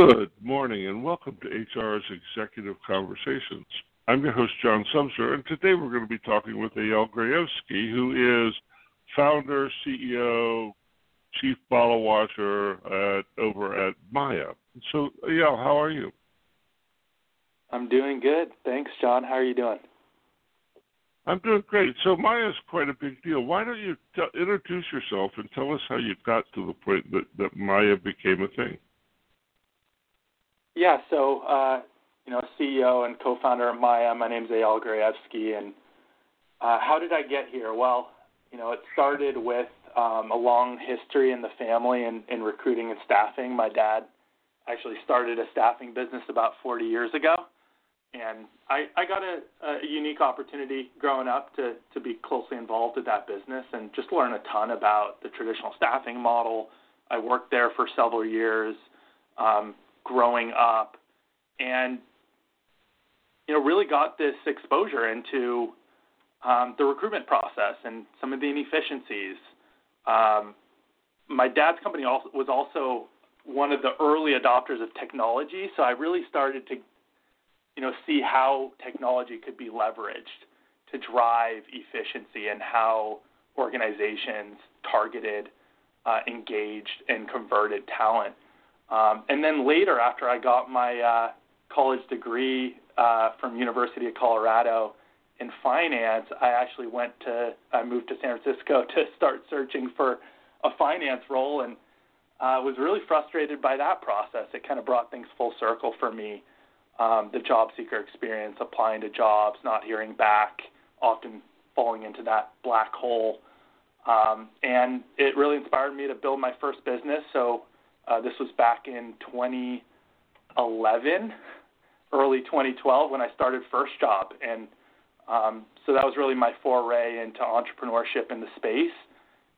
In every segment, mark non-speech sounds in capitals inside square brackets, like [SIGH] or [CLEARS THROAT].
Good morning and welcome to HR's Executive Conversations. I'm your host, John Sumser, and today we're going to be talking with Eyal Grayevsky, who is founder, CEO, chief bottle washer at, over at Mya. So, Eyal, how are you? I'm doing good. Thanks, John. How are you doing? I'm doing great. So Mya is quite a big deal. Why don't you t- introduce yourself and tell us how you got to the point that, that Mya became a thing? Yeah, so uh, you know, CEO and co-founder of Mya. My name's Eyal Grayevsky, and uh, how did I get here? Well, you know, it started with um, a long history in the family in, in recruiting and staffing. My dad actually started a staffing business about 40 years ago, and I, I got a, a unique opportunity growing up to to be closely involved with that business and just learn a ton about the traditional staffing model. I worked there for several years. Um, growing up, and you know really got this exposure into um, the recruitment process and some of the inefficiencies. Um, my dad's company also, was also one of the early adopters of technology, so I really started to you know see how technology could be leveraged to drive efficiency and how organizations targeted, uh, engaged, and converted talent. Um, and then later, after I got my uh, college degree uh, from University of Colorado in finance, I actually went to I moved to San Francisco [LAUGHS] to start searching for a finance role, and uh, was really frustrated by that process. It kind of brought things full circle for me. Um, the job seeker experience, applying to jobs, not hearing back, often falling into that black hole. Um, and it really inspired me to build my first business. So uh, this was back in 2011, early 2012 when I started FirstJob, and um, so that was really my foray into entrepreneurship in the space.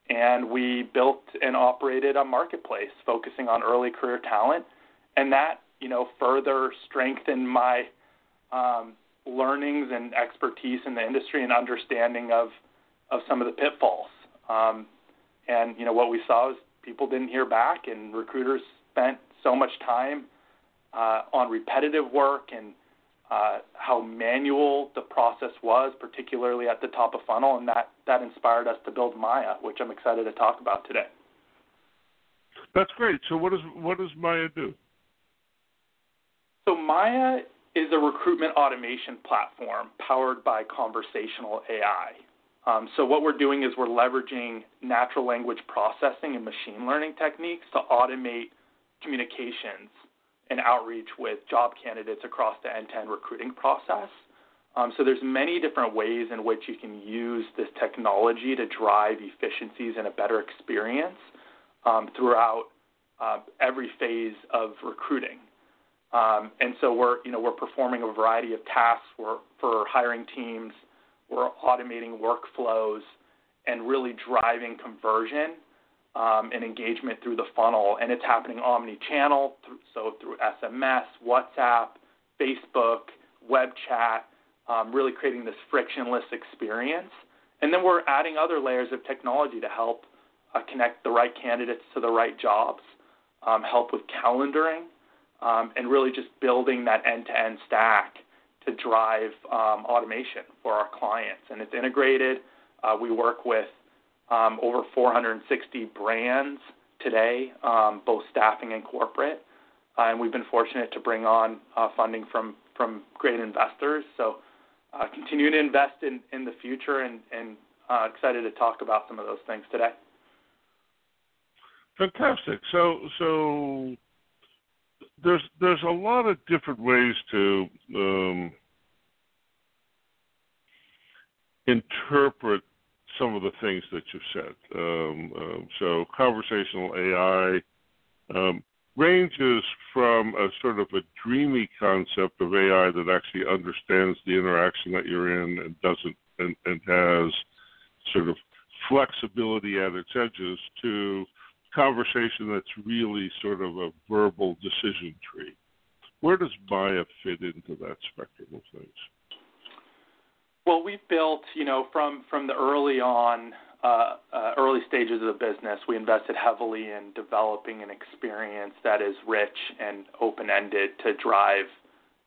And we built and operated a marketplace focusing on early career talent, and that you know further strengthened my um, learnings and expertise in the industry and understanding of of some of the pitfalls. Um, and you know what we saw was people didn't hear back, and recruiters spent so much time uh, on repetitive work and uh, how manual the process was, particularly at the top of funnel, and that that inspired us to build Mya, which I'm excited to talk about today. That's great. So what does what does Mya do? So Mya is a recruitment automation platform powered by conversational AI. Um, so what we're doing is we're leveraging natural language processing and machine learning techniques to automate communications and outreach with job candidates across the end-to-end recruiting process. Um, so there's many different ways in which you can use this technology to drive efficiencies and a better experience um, throughout uh, every phase of recruiting. Um, and so we're, you know, we're performing a variety of tasks for, for hiring teams we're automating workflows and really driving conversion um, and engagement through the funnel. And it's happening omni-channel, so through SMS, WhatsApp, Facebook, web chat, um, really creating this frictionless experience. And then we're adding other layers of technology to help uh, connect the right candidates to the right jobs, um, help with calendaring, um, and really just building that end-to-end stack to drive um, automation for our clients. And it's integrated. Uh, we work with um, over 460 brands today, um, both staffing and corporate. Uh, and we've been fortunate to bring on uh, funding from, from great investors. So uh, continue to invest in, in the future and, and uh, excited to talk about some of those things today. Fantastic. So, so there's there's a lot of different ways to um, interpret some of the things that you've said. Um, um, so conversational AI um, ranges from a sort of a dreamy concept of AI that actually understands the interaction that you're in and doesn't and, and has sort of flexibility at its edges to conversation that's really sort of a verbal decision tree. Where does Mya fit into that spectrum of things? Well, we've built, you know, from from the early on uh, uh, early stages of the business, we invested heavily in developing an experience that is rich and open-ended to drive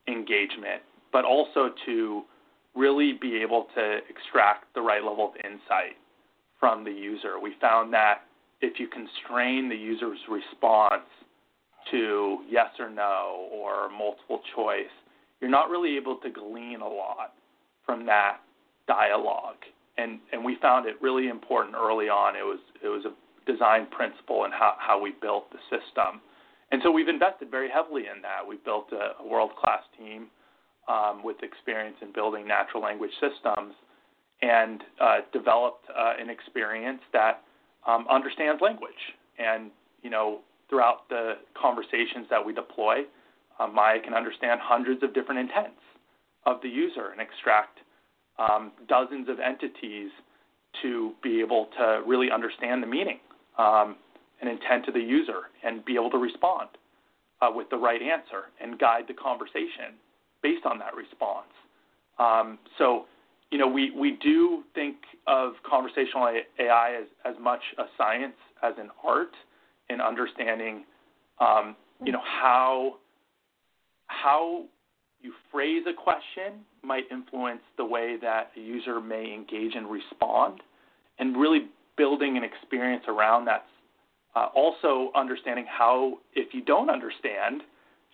engagement, but also to really be able to extract the right level of insight from the user. We found that if you constrain the user's response to yes or no or multiple choice, you're not really able to glean a lot from that dialogue. And and we found it really important early on. It was it was a design principle in how, how we built the system. And so we've invested very heavily in that. We've built a, a world class team um, with experience in building natural language systems and uh, developed uh, an experience that um, understands language. And you know, throughout the conversations that we deploy, uh, Mya can understand hundreds of different intents of the user and extract um, dozens of entities to be able to really understand the meaning um, and intent of the user and be able to respond uh, with the right answer and guide the conversation based on that response. Um, so, you know, we, we do think of conversational AI as, as much a science as an art in understanding, um, you know, how how you phrase a question might influence the way that a user may engage and respond, and really building an experience around that. Uh, also, understanding how, if you don't understand,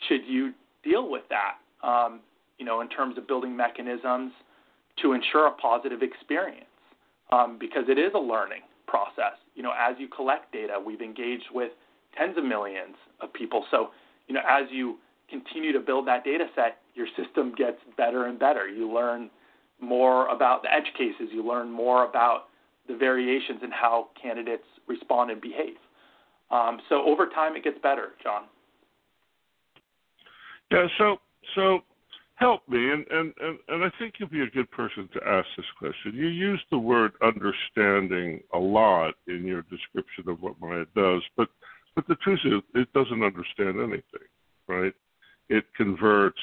should you deal with that? Um, you know, in terms of building mechanisms to ensure a positive experience, um, because it is a learning process. You know, as you collect data, we've engaged with tens of millions of people. So, you know, as you continue to build that data set, your system gets better and better. You learn more about the edge cases, you learn more about the variations in how candidates respond and behave. Um, so over time, it gets better, John. Yeah. So so help me, and, and, and, and I think you'll be a good person to ask this question. You use the word understanding a lot in your description of what Mya does, but but the truth is, it doesn't understand anything, right? It converts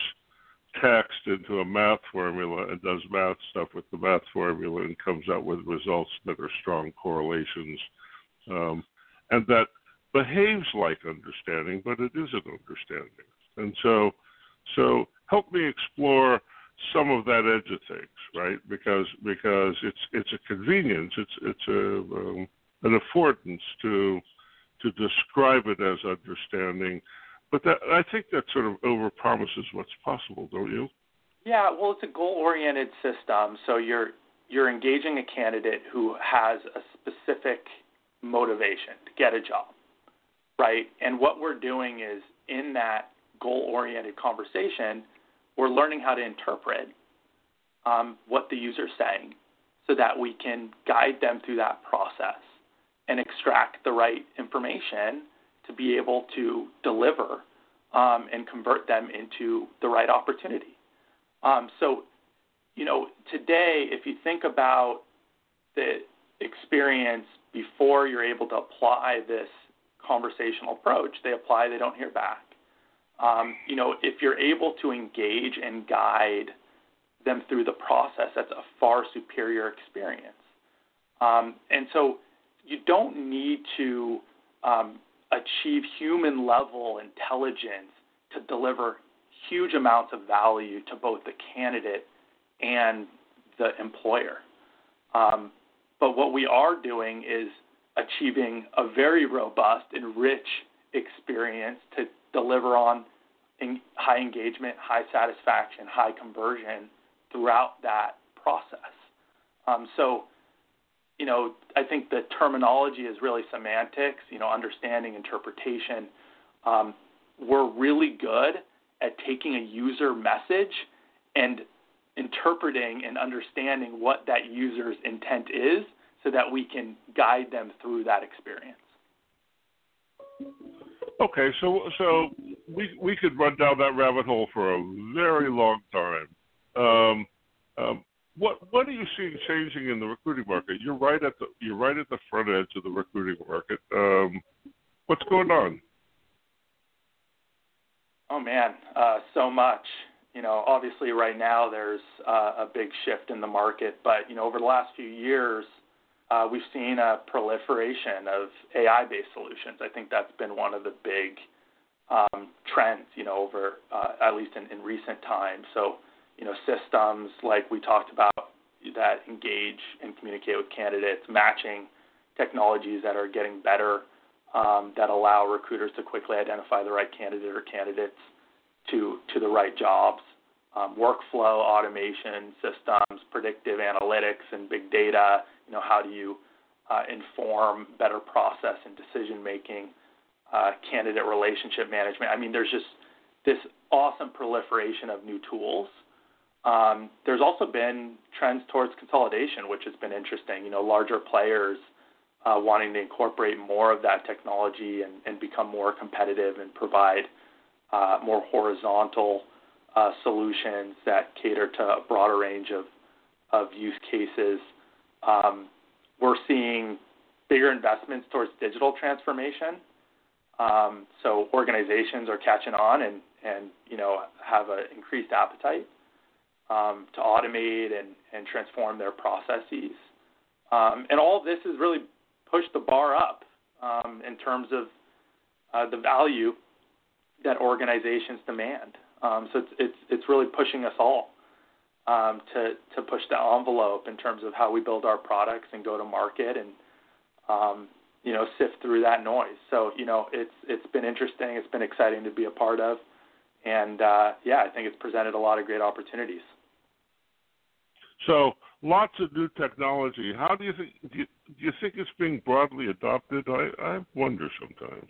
text into a math formula and does math stuff with the math formula and comes out with results that are strong correlations, um, and that behaves like understanding, but it isn't understanding. And so, so help me explore some of that edge of things, right? Because because it's it's a convenience, it's it's a um, an affordance to to describe it as understanding. But that, I think that sort of overpromises what's possible, don't you? Yeah, well, it's a goal-oriented system, so you're you're engaging a candidate who has a specific motivation to get a job, right? And what we're doing is in that goal-oriented conversation, we're learning how to interpret um, what the user's saying, so that we can guide them through that process and extract the right information to be able to deliver um, and convert them into the right opportunity. Um, so, you know, today, if you think about the experience before you're able to apply this conversational approach, they apply, they don't hear back. Um, you know, if you're able to engage and guide them through the process, that's a far superior experience. Um, and so, you don't need to um, achieve human level intelligence to deliver huge amounts of value to both the candidate and the employer. Um, but what we are doing is achieving a very robust and rich experience to deliver on high engagement, high satisfaction, high conversion throughout that process. Um, so you know, I think the terminology is really semantics, you know, understanding, interpretation. Um, we're really good at taking a user message and interpreting and understanding what that user's intent is so that we can guide them through that experience. Okay, so so we we could run down that rabbit hole for a very long time. Um, um, what what are you seeing changing in the recruiting market? You're right at the you're right at the front edge of the recruiting market. Um, what's going on? Oh man, uh, so much. You know, obviously right now there's uh, a big shift in the market, but you know over the last few years, uh, we've seen a proliferation of AI-based solutions. I think that's been one of the big um, trends, you know, over uh, at least in, in recent times. So, you know, systems like we talked about that engage and communicate with candidates, matching technologies that are getting better, um, that allow recruiters to quickly identify the right candidate or candidates to to the right jobs. Um, workflow automation systems, predictive analytics, and big data. You know, how do you uh, inform better process and decision making? Uh, candidate relationship management. I mean, there's just this awesome proliferation of new tools. Um, there's also been trends towards consolidation, which has been interesting. You know, larger players uh, wanting to incorporate more of that technology and, and become more competitive and provide uh, more horizontal uh, solutions that cater to a broader range of, of use cases. Um, we're seeing bigger investments towards digital transformation. Um, so organizations are catching on and, and you know have an increased appetite um, to automate and, transform their processes. And all of this has really pushed the bar up in terms of uh, the value that organizations demand. So it's really pushing us all um, to, to push the envelope in terms of how we build our products and go to market and um, you know, sift through that noise. So, you know, it's it's been interesting. It's been exciting to be a part of, and uh, yeah, I think it's presented a lot of great opportunities. So, lots of new technology. How do you think? Do you, do you think it's being broadly adopted? I, I wonder sometimes.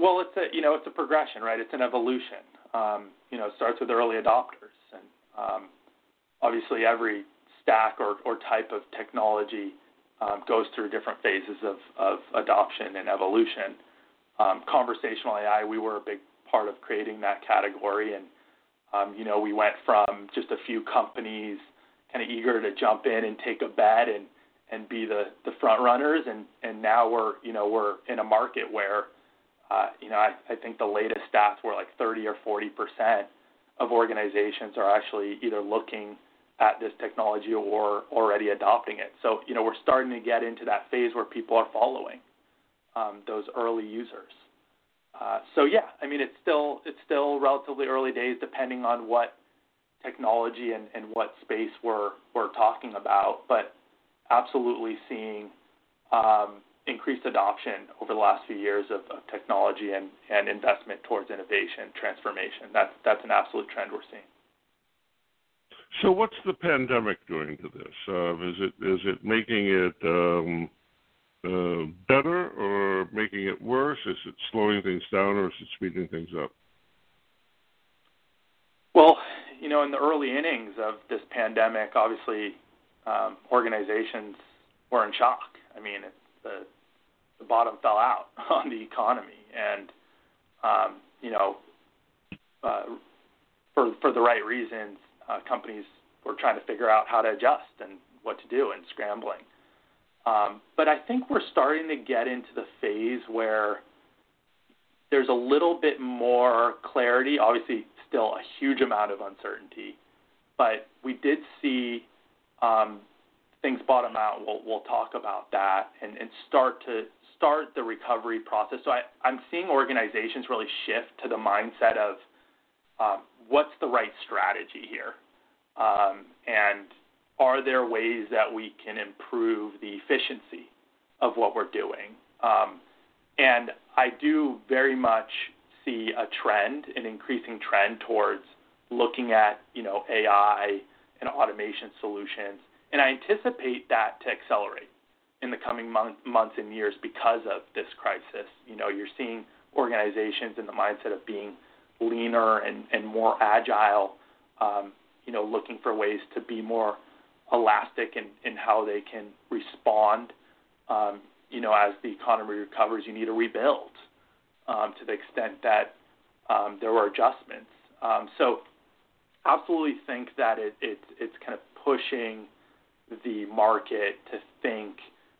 Well, it's a you know it's a progression, right? It's an evolution. Um, you know, it starts with early adopters, and um, obviously every stack or, or type of technology um, goes through different phases of, of adoption and evolution. Um, conversational AI, we were a big part of creating that category, and um, you know we went from just a few companies kind of eager to jump in and take a bet and and be the the front runners, and and now we're you know we're in a market where uh, you know I, I think the latest stats were like 30 or 40 percent of organizations are actually either looking at this technology or already adopting it. So, you know, we're starting to get into that phase where people are following um, those early users. Uh, so yeah, I mean, it's still it's still relatively early days, depending on what technology and, and what space we're we're talking about. But absolutely seeing um, increased adoption over the last few years of, of technology and, and investment towards innovation, transformation. That's that's an absolute trend we're seeing. So, what's the pandemic doing to this? Uh, is it is it making it um, uh, better or making it worse? Is it slowing things down or is it speeding things up? Well, you know, in the early innings of this pandemic, obviously um, organizations were in shock. I mean, the the bottom fell out [LAUGHS] on the economy, and um, you know, uh, for for the right reasons, uh, companies were trying to figure out how to adjust and what to do and scrambling. Um, but I think we're starting to get into the phase where there's a little bit more clarity. Obviously, still a huge amount of uncertainty, but we did see um, things bottom out. We'll, we'll talk about that and, and start to start the recovery process. So I, I'm seeing organizations really shift to the mindset of um, what's the right strategy here? Um, and are there ways that we can improve the efficiency of what we're doing? Um, and I do very much see a trend, an increasing trend towards looking at you know AI and automation solutions, and I anticipate that to accelerate in the coming month, months and years because of this crisis. You know, you're seeing organizations in the mindset of being leaner and, and more agile, um, you know, looking for ways to be more elastic in, in how they can respond. Um, you know, as the economy recovers, you need to rebuild um, to the extent that um, there were adjustments. Um, so, absolutely think that it, it, it's kind of pushing the market to think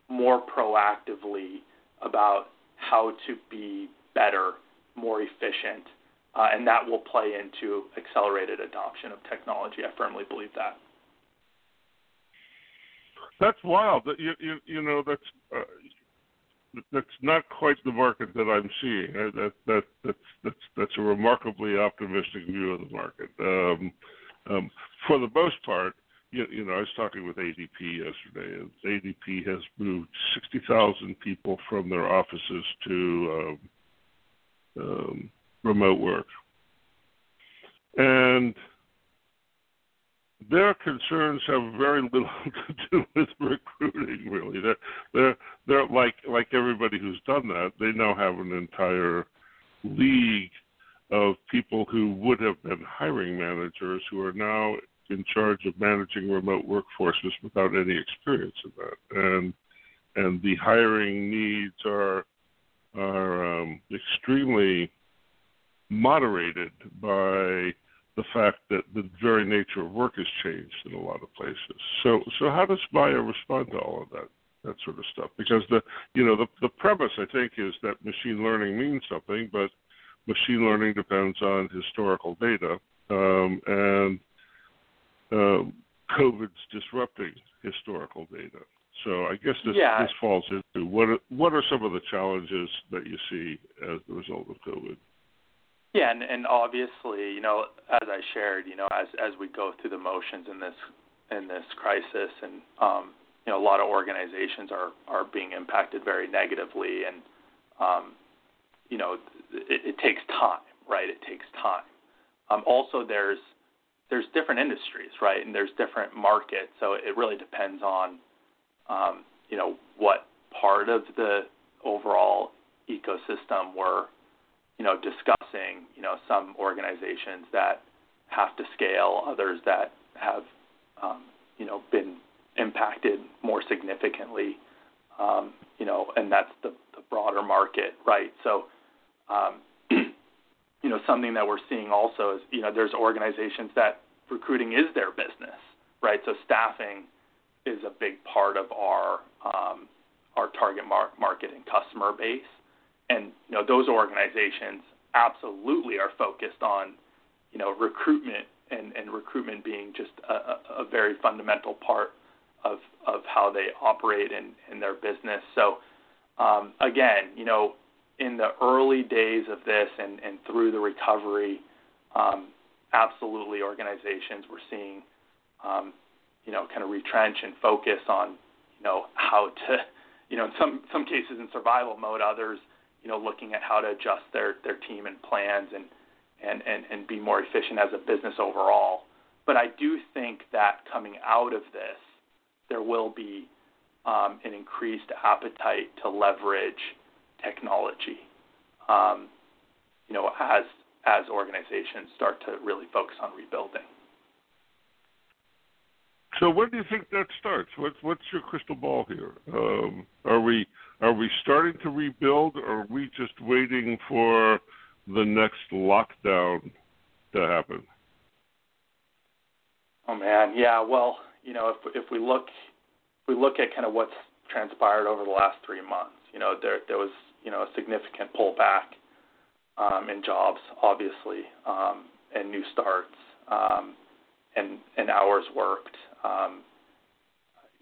more proactively about how to be better, more efficient, uh, and that will play into accelerated adoption of technology. I firmly believe that. that's wild. You you you know that's uh, that's not quite the market that I'm seeing. That that that's that's that's a remarkably optimistic view of the market. Um, um, for the most part, you, you know, I was talking with ADP yesterday, and ADP has moved 60,000 people from their offices to um, um, remote work, and their concerns have very little [LAUGHS] to do with recruiting. Really, they're they're they're like like everybody who's done that. They now have an entire league of people who would have been hiring managers who are now in charge of managing remote workforces without any experience in that, and and the hiring needs are are um, extremely moderated by the fact that the very nature of work has changed in a lot of places. So, so how does Mya respond to all of that, that sort of stuff? Because the, you know, the the premise I think is that machine learning means something, but machine learning depends on historical data, um, and um, COVID's disrupting historical data. So I guess this yeah. this falls into what are, what are some of the challenges that you see as the result of COVID? Yeah, and, and obviously, you know, as I shared, you know, as as we go through the motions in this in this crisis, and um, you know, a lot of organizations are are being impacted very negatively, and um, you know, it, it takes time, right? It takes time. Um, also, there's there's different industries, right, and there's different markets, so it really depends on um, you know what part of the overall ecosystem we're you know discussing. You know, some organizations that have to scale, others that have um, you know been impacted more significantly. Um, you know, and that's the, the broader market, right? So um, [CLEARS THROAT] you know, something that we're seeing also is, you know, there's organizations that recruiting is their business, right? So staffing is a big part of our um, our target mar- market and customer base, and you know, those organizations absolutely are focused on, you know, recruitment and, and recruitment being just a, a very fundamental part of of how they operate in, in their business. So um, again, you know, in the early days of this and, and through the recovery, um, absolutely organizations we're seeing, um, you know, kind of retrench and focus on, you know, how to, [LAUGHS] you know, in some some cases in survival mode, others, you know, looking at how to adjust their their team and plans and and and, and be more efficient as a business overall. But I do think that coming out of this, there will be um, an increased appetite to leverage technology. Um, you know, as as organizations start to really focus on rebuilding. So when do you think that starts? What's what's your crystal ball here? Um, are we are we starting to rebuild, or are we just waiting for the next lockdown to happen? Oh man, yeah. Well, you know, if if we look if we look at kind of what's transpired over the last three months, you know, there there was you know a significant pullback um, in jobs, obviously, um, and new starts um, and and hours worked. Um,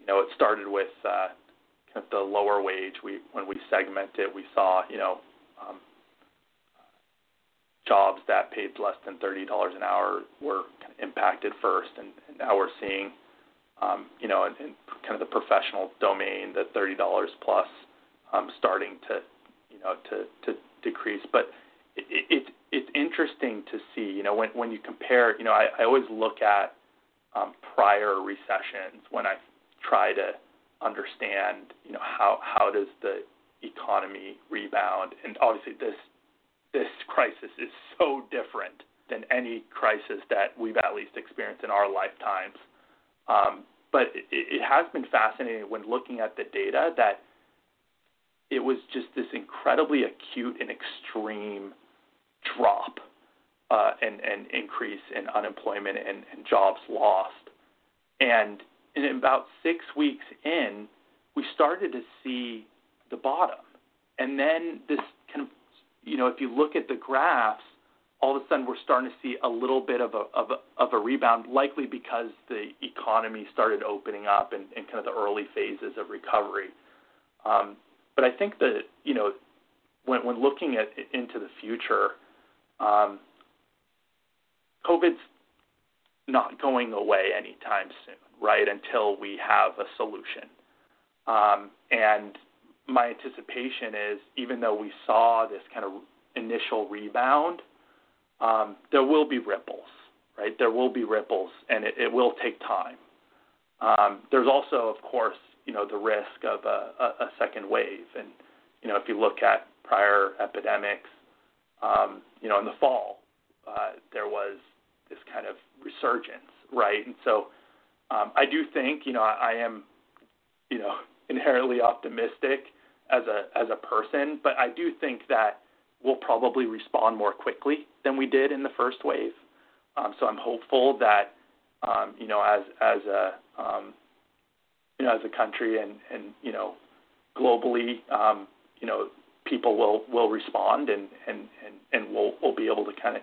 you know, it started with uh, kind of the lower wage. We when we segmented, we saw you know um, jobs that paid less than thirty dollars an hour were kind of impacted first, and, and now we're seeing um, you know in, in kind of the professional domain, the thirty dollars plus um, starting to you know to to decrease, but it, it, it's interesting to see, you know, when, when you compare, you know, I, I always look at um, prior recessions when I try to understand, you know, how, how does the economy rebound. And obviously this, this crisis is so different than any crisis that we've at least experienced in our lifetimes. Um, but it, it has been fascinating when looking at the data that it was just this incredibly acute and extreme drop uh, and, and increase in unemployment and, and jobs lost. And in about six weeks in, we started to see the bottom. And then this kind of, you know, if you look at the graphs, all of a sudden we're starting to see a little bit of a of a, of a rebound, likely because the economy started opening up in kind of the early phases of recovery. Um, but I think that you know when when looking at into the future, um, COVID's not going away anytime soon, right? Until we have a solution. Um, and my anticipation is, even though we saw this kind of initial rebound, um, there will be ripples, right? There will be ripples, and it, it will take time. Um, there's also, of course, you know, the risk of a, a, a second wave, and you know, if you look at prior epidemics, um, you know, in the fall, uh, there was this kind of resurgence, right? And so, um, I do think, you know, I, I am, you know, [LAUGHS] inherently optimistic as a as a person, but I do think that we'll probably respond more quickly than we did in the first wave. Um, so I'm hopeful that um, you know as as a um, you know as a country and and you know globally um, you know people will will respond and and and, and we'll we'll be able to kind of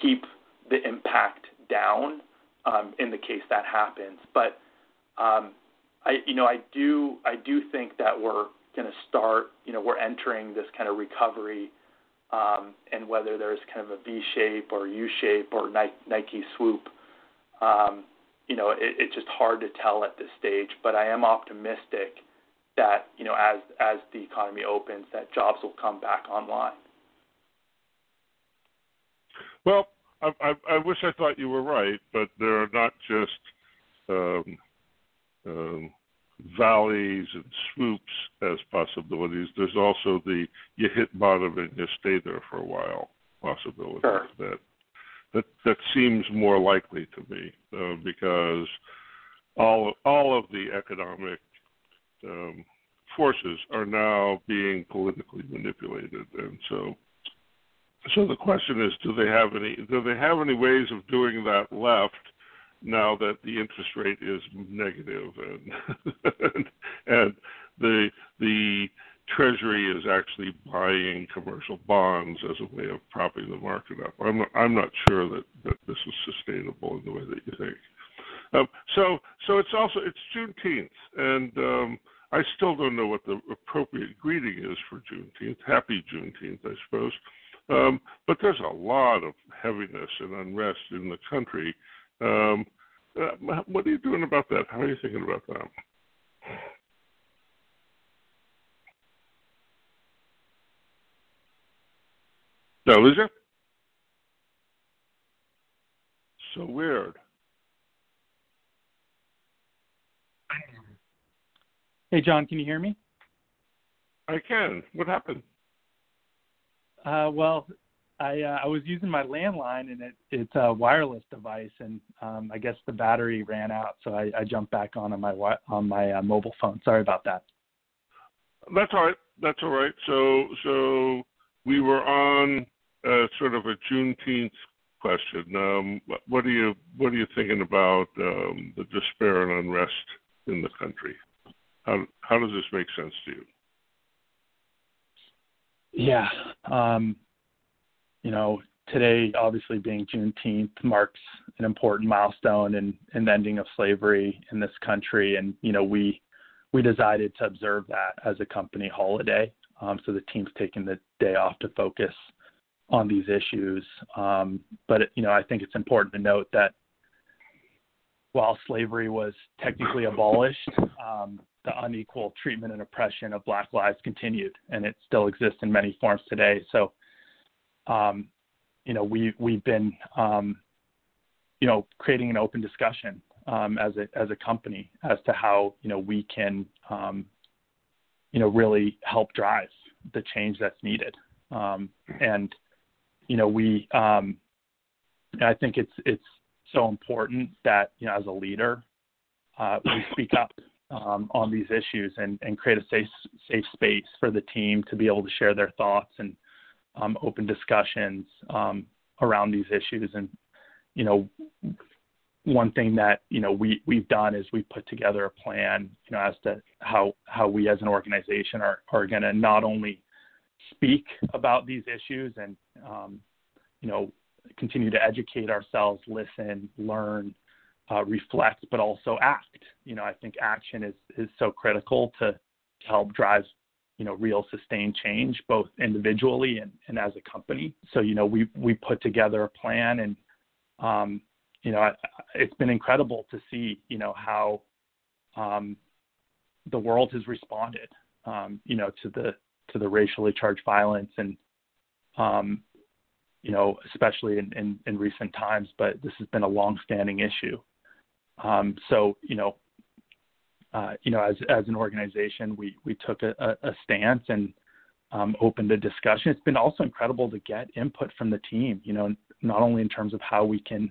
keep the impact down um, in the case that happens. But um, I you know I do I do think that we're going to start, you know, we're entering this kind of recovery, um, and whether there's kind of a V shape or U shape or Nike swoop, um, you know, it, it's just hard to tell at this stage. But I am optimistic that, you know, as as the economy opens, that jobs will come back online. Well, I, I, I wish I thought you were right, but there are not just um, um, valleys and swoops as possibilities. There's also the you hit bottom and you stay there for a while possibility sure. that that that seems more likely to me uh, because all all of the economic um, forces are now being politically manipulated, and so so the question is, do they have any do they have any ways of doing that left? now that the interest rate is negative and [LAUGHS] and the the Treasury is actually buying commercial bonds as a way of propping the market up. I'm not, I'm not sure that, that this is sustainable in the way that you think. Um, so so it's also it's Juneteenth, and um, I still don't know what the appropriate greeting is for Juneteenth. Happy Juneteenth, I suppose. Um, but there's a lot of heaviness and unrest in the country um, uh, what are you doing about that? How are you thinking about that? No, Lisa? So weird. Hey, John, can you hear me? I can. What happened? Uh, well, I uh, I was using my landline and it it's a wireless device and um, I guess the battery ran out so I, I jumped back on on my on my uh, mobile phone. Sorry about that. That's all right. That's all right. So so we were on uh, sort of a Juneteenth question. Um, what are you what are you thinking about um, the despair and unrest in the country? How how does this make sense to you? Yeah. Um, you know, today obviously being Juneteenth marks an important milestone in, in the ending of slavery in this country, and you know we we decided to observe that as a company holiday. Um, so the team's taking the day off to focus on these issues. Um, but you know, I think it's important to note that while slavery was technically abolished, [LAUGHS] um, the unequal treatment and oppression of Black lives continued, and it still exists in many forms today. So um, you know, we we've been um, you know creating an open discussion um, as a as a company as to how you know we can um, you know really help drive the change that's needed. Um, and you know we um, I think it's it's so important that you know as a leader uh, we speak up um, on these issues and, and create a safe safe space for the team to be able to share their thoughts and um, open discussions um, around these issues. And you know, one thing that you know we we've done is we've put together a plan, you know, as to how how we as an organization are are going to not only speak about these issues and um, you know, continue to educate ourselves, listen, learn, uh, reflect, but also act. You know, I think action is is so critical to, to help drive you know real sustained change both individually and, and as a company. So you know we we put together a plan and um, you know it's been incredible to see you know how um, the world has responded um, you know to the to the racially charged violence and um, you know, especially in, in, in, recent times, but this has been a long-standing issue. Um, so, you know, uh, you know, as as an organization, we we took a, a stance and um, opened a discussion. It's been also incredible to get input from the team. You know, not only in terms of how we can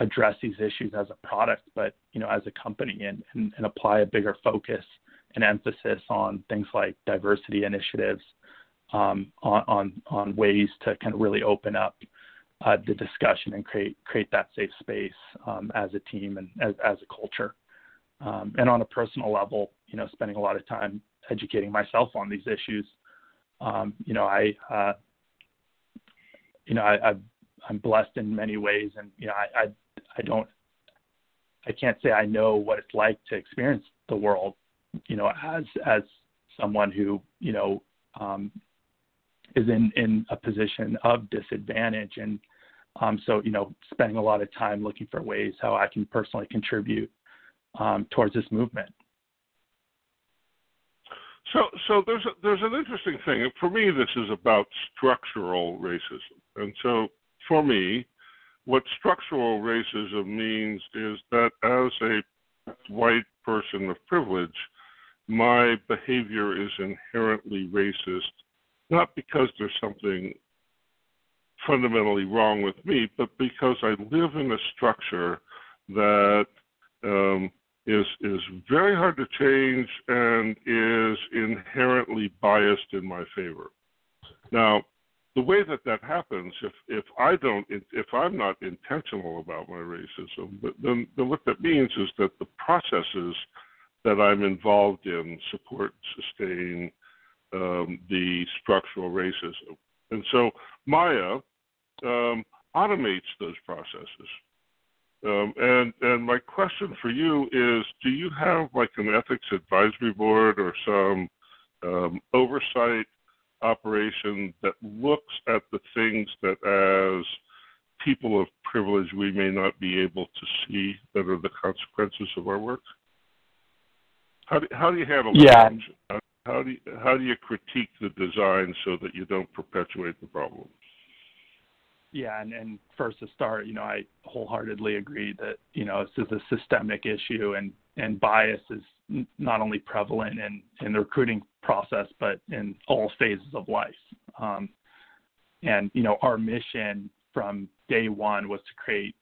address these issues as a product, but you know, as a company, and, and, and apply a bigger focus and emphasis on things like diversity initiatives, um, on, on, on ways to kind of really open up uh, the discussion and create create that safe space um, as a team and as, as a culture. Um, and on a personal level, you know, spending a lot of time educating myself on these issues. Um, you know, I, uh, you know, I, am blessed in many ways, and you know, I, I, I don't, I can't say I know what it's like to experience the world, you know, as as someone who, you know, um, is in in a position of disadvantage and um, so you know spending a lot of time looking for ways how i can personally contribute um, towards this movement. So so there's a, there's an interesting thing. For me this is about structural racism. And so for me what structural racism means is that as a white person of privilege my behavior is inherently racist not because there's something fundamentally wrong with me, but because I live in a structure that um, is is very hard to change and is inherently biased in my favor. Now, the way that that happens, if if I don't, if I'm not intentional about my racism, then then what that means is that the processes that I'm involved in support, sustain, um, the structural racism. And so Mya um, automates those processes. Um, and and my question for you is: Do you have like an ethics advisory board or some um, oversight operation that looks at the things that, as people of privilege, we may not be able to see that are the consequences of our work? How do, how do you handle that? Yeah. How do you, how do you critique the design so that you don't perpetuate the problem? Yeah, and, and first to start, you know, I wholeheartedly agree that you know this is a systemic issue, and and bias is not only prevalent in in the recruiting process, but in all phases of life. Um, and you know, our mission from day one was to create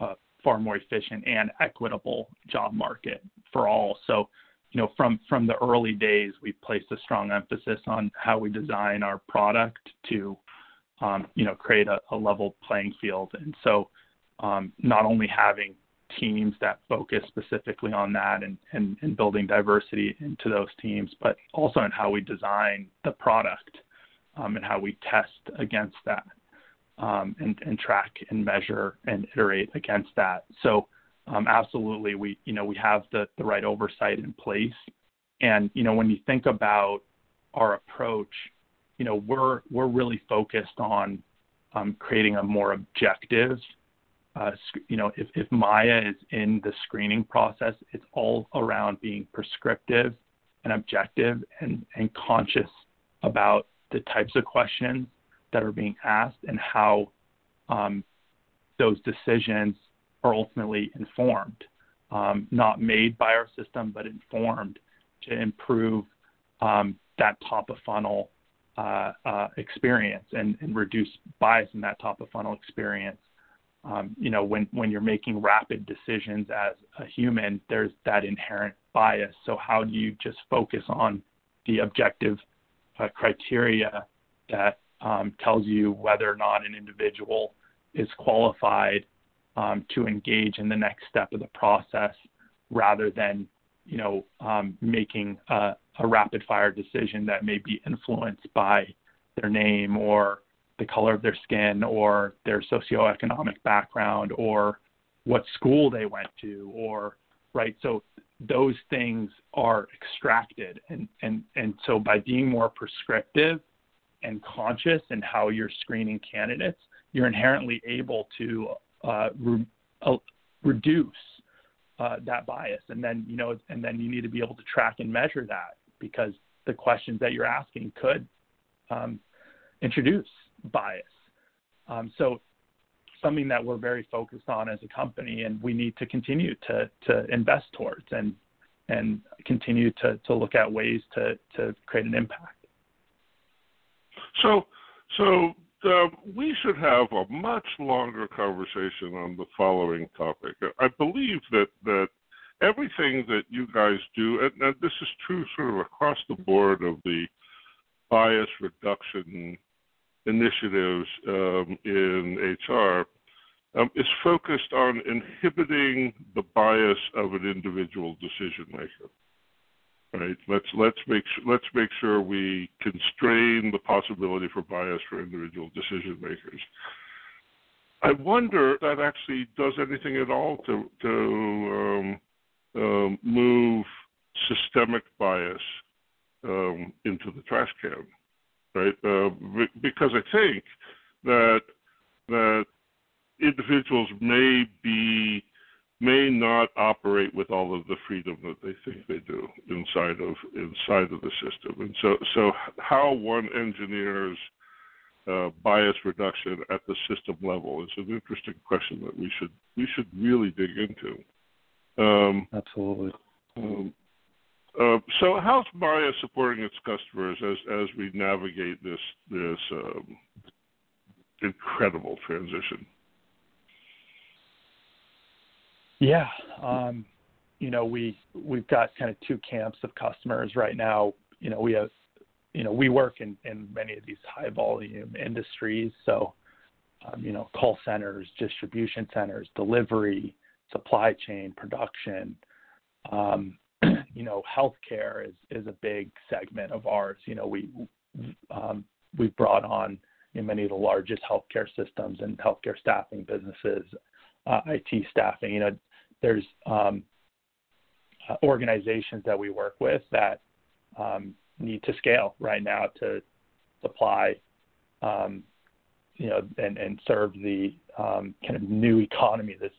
a far more efficient and equitable job market for all. So you know, from from the early days, we placed a strong emphasis on how we design our product to, um, you know, create a, a, level playing field. And so, um, not only having teams that focus specifically on that and, and, and, building diversity into those teams, but also in how we design the product um, and how we test against that um, and, and track and measure and iterate against that. So um, absolutely, we you know we have the the right oversight in place, and you know when you think about our approach, you know we're we're really focused on um, creating a more objective. Uh, you know, if, Mya is in the screening process, it's all around being prescriptive and objective and, conscious about the types of questions that are being asked and how um, those decisions are ultimately informed, um, not made by our system, but informed to improve that top of funnel uh, uh, experience and, and, reduce bias in that top of funnel experience. Um, you know, when, when you're making rapid decisions as a human, there's that inherent bias. So how do you just focus on the objective uh, criteria that um, tells you whether or not an individual is qualified um, to engage in the next step of the process rather than you know um, making a, a, rapid fire decision that may be influenced by their name or the color of their skin or their socioeconomic background or what school they went to or right? So those things are extracted. And and and so by being more prescriptive and conscious in how you're screening candidates you're inherently able to uh, re- uh, reduce uh, that bias. And then you know and then you need to be able to track and measure that because the questions that you're asking could um, introduce bias um, so something that we're very focused on as a company, and we need to continue to to invest towards and and continue to to look at ways to to create an impact. So so. Uh, we should have a much longer conversation on the following topic. I believe that that everything that you guys do, and, and this is true sort of across the board of the bias reduction initiatives um, in HR um, is focused on inhibiting the bias of an individual decision maker. Right. Let's let's make let's make sure we constrain the possibility for bias for individual decision makers. I wonder if that actually does anything at all to to um, um, move systemic bias um, into the trash can right? Uh, because I think that that individuals may be may not operate with all of the freedom that they think they do inside of inside of the system, and so so how one engineers uh, bias reduction at the system level is an interesting question that we should we should really dig into. Um, Absolutely. Um, uh, so, how's Mya supporting its customers as as we navigate this this um, incredible transition? Yeah, um, you know, we we've got kind of two camps of customers right now. You know, we have, you know, we work in in many of these high volume industries, so um, you know, call centers, distribution centers, delivery, supply chain, production. Um, [CLEARS THROAT] you know, healthcare is is a big segment of ours. You know, we um, we've brought on many of the largest healthcare systems and healthcare staffing businesses, uh, IT staffing. You know, there's um, uh, organizations that we work with that um, need to scale right now to supply, you know, and, and serve the kind of new economy, this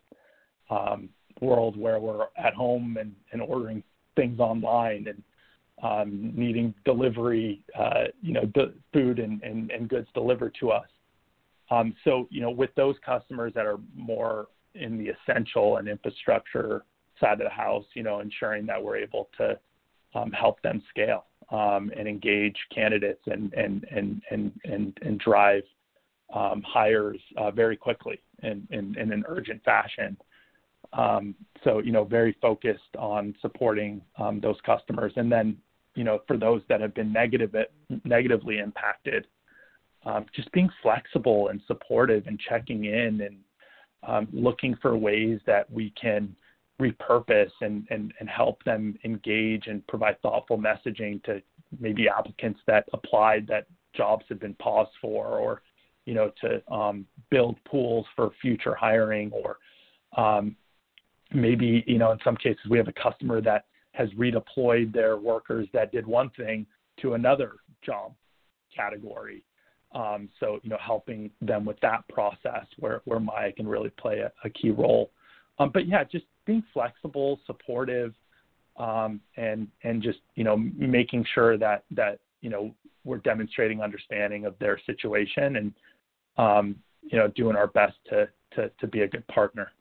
um, world where we're at home and, and ordering things online and um, needing delivery, uh, you know, food and, and, and goods delivered to us. Um, so, you know, with those customers that are more in the essential and infrastructure side of the house, you know, ensuring that we're able to um, help them scale um, and engage candidates and and and and and, and drive um, hires uh, very quickly and in, in, in an urgent fashion. Um, so, you know, very focused on supporting um, those customers. And then, you know, for those that have been negative, negatively impacted, um, just being flexible and supportive and checking in and um, looking for ways that we can repurpose and, and, and help them engage and provide thoughtful messaging to maybe applicants that applied that jobs have been paused for or you know to build pools for future hiring or maybe you know in some cases we have a customer that has redeployed their workers that did one thing to another job category. Um, so you know helping them with that process where where Mya can really play a, a key role. Um, but yeah, just being flexible, supportive, um, and and just you know making sure that that you know we're demonstrating understanding of their situation and um, you know doing our best to to to be a good partner.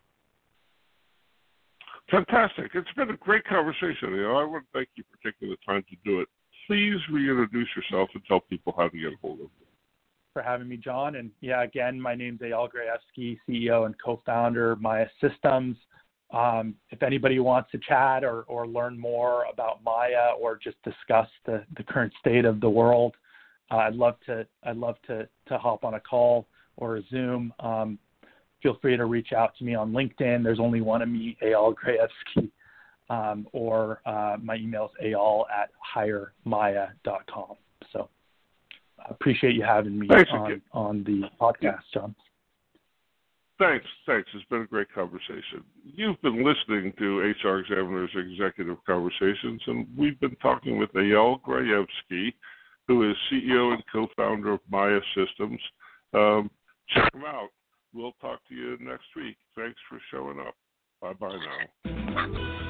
Fantastic. It's been a great conversation. You know, I want to thank you for taking the time to do it. Please reintroduce yourself and tell people how to get a hold of you. For having me, John. And yeah, again, my name's Eyal Grayevsky, CEO and co-founder of Mya Systems. Um, if anybody wants to chat or, or learn more about Mya or just discuss the, the current state of the world, uh, I'd love to I'd love to to hop on a call or a Zoom. Um, feel free to reach out to me on LinkedIn. There's only one of me, Eyal Grayevsky, um, or uh, my email is eyal at hiremya.com. So I appreciate you having me Thanks on, again. on the podcast, John. Thanks, thanks. It's been a great conversation. You've been listening to HR Examiner's Executive Conversations, and we've been talking with Eyal Grayevsky, who is CEO and co-founder of Mya Systems. Um, check them out. We'll talk to you next week. Thanks for showing up. Bye bye now.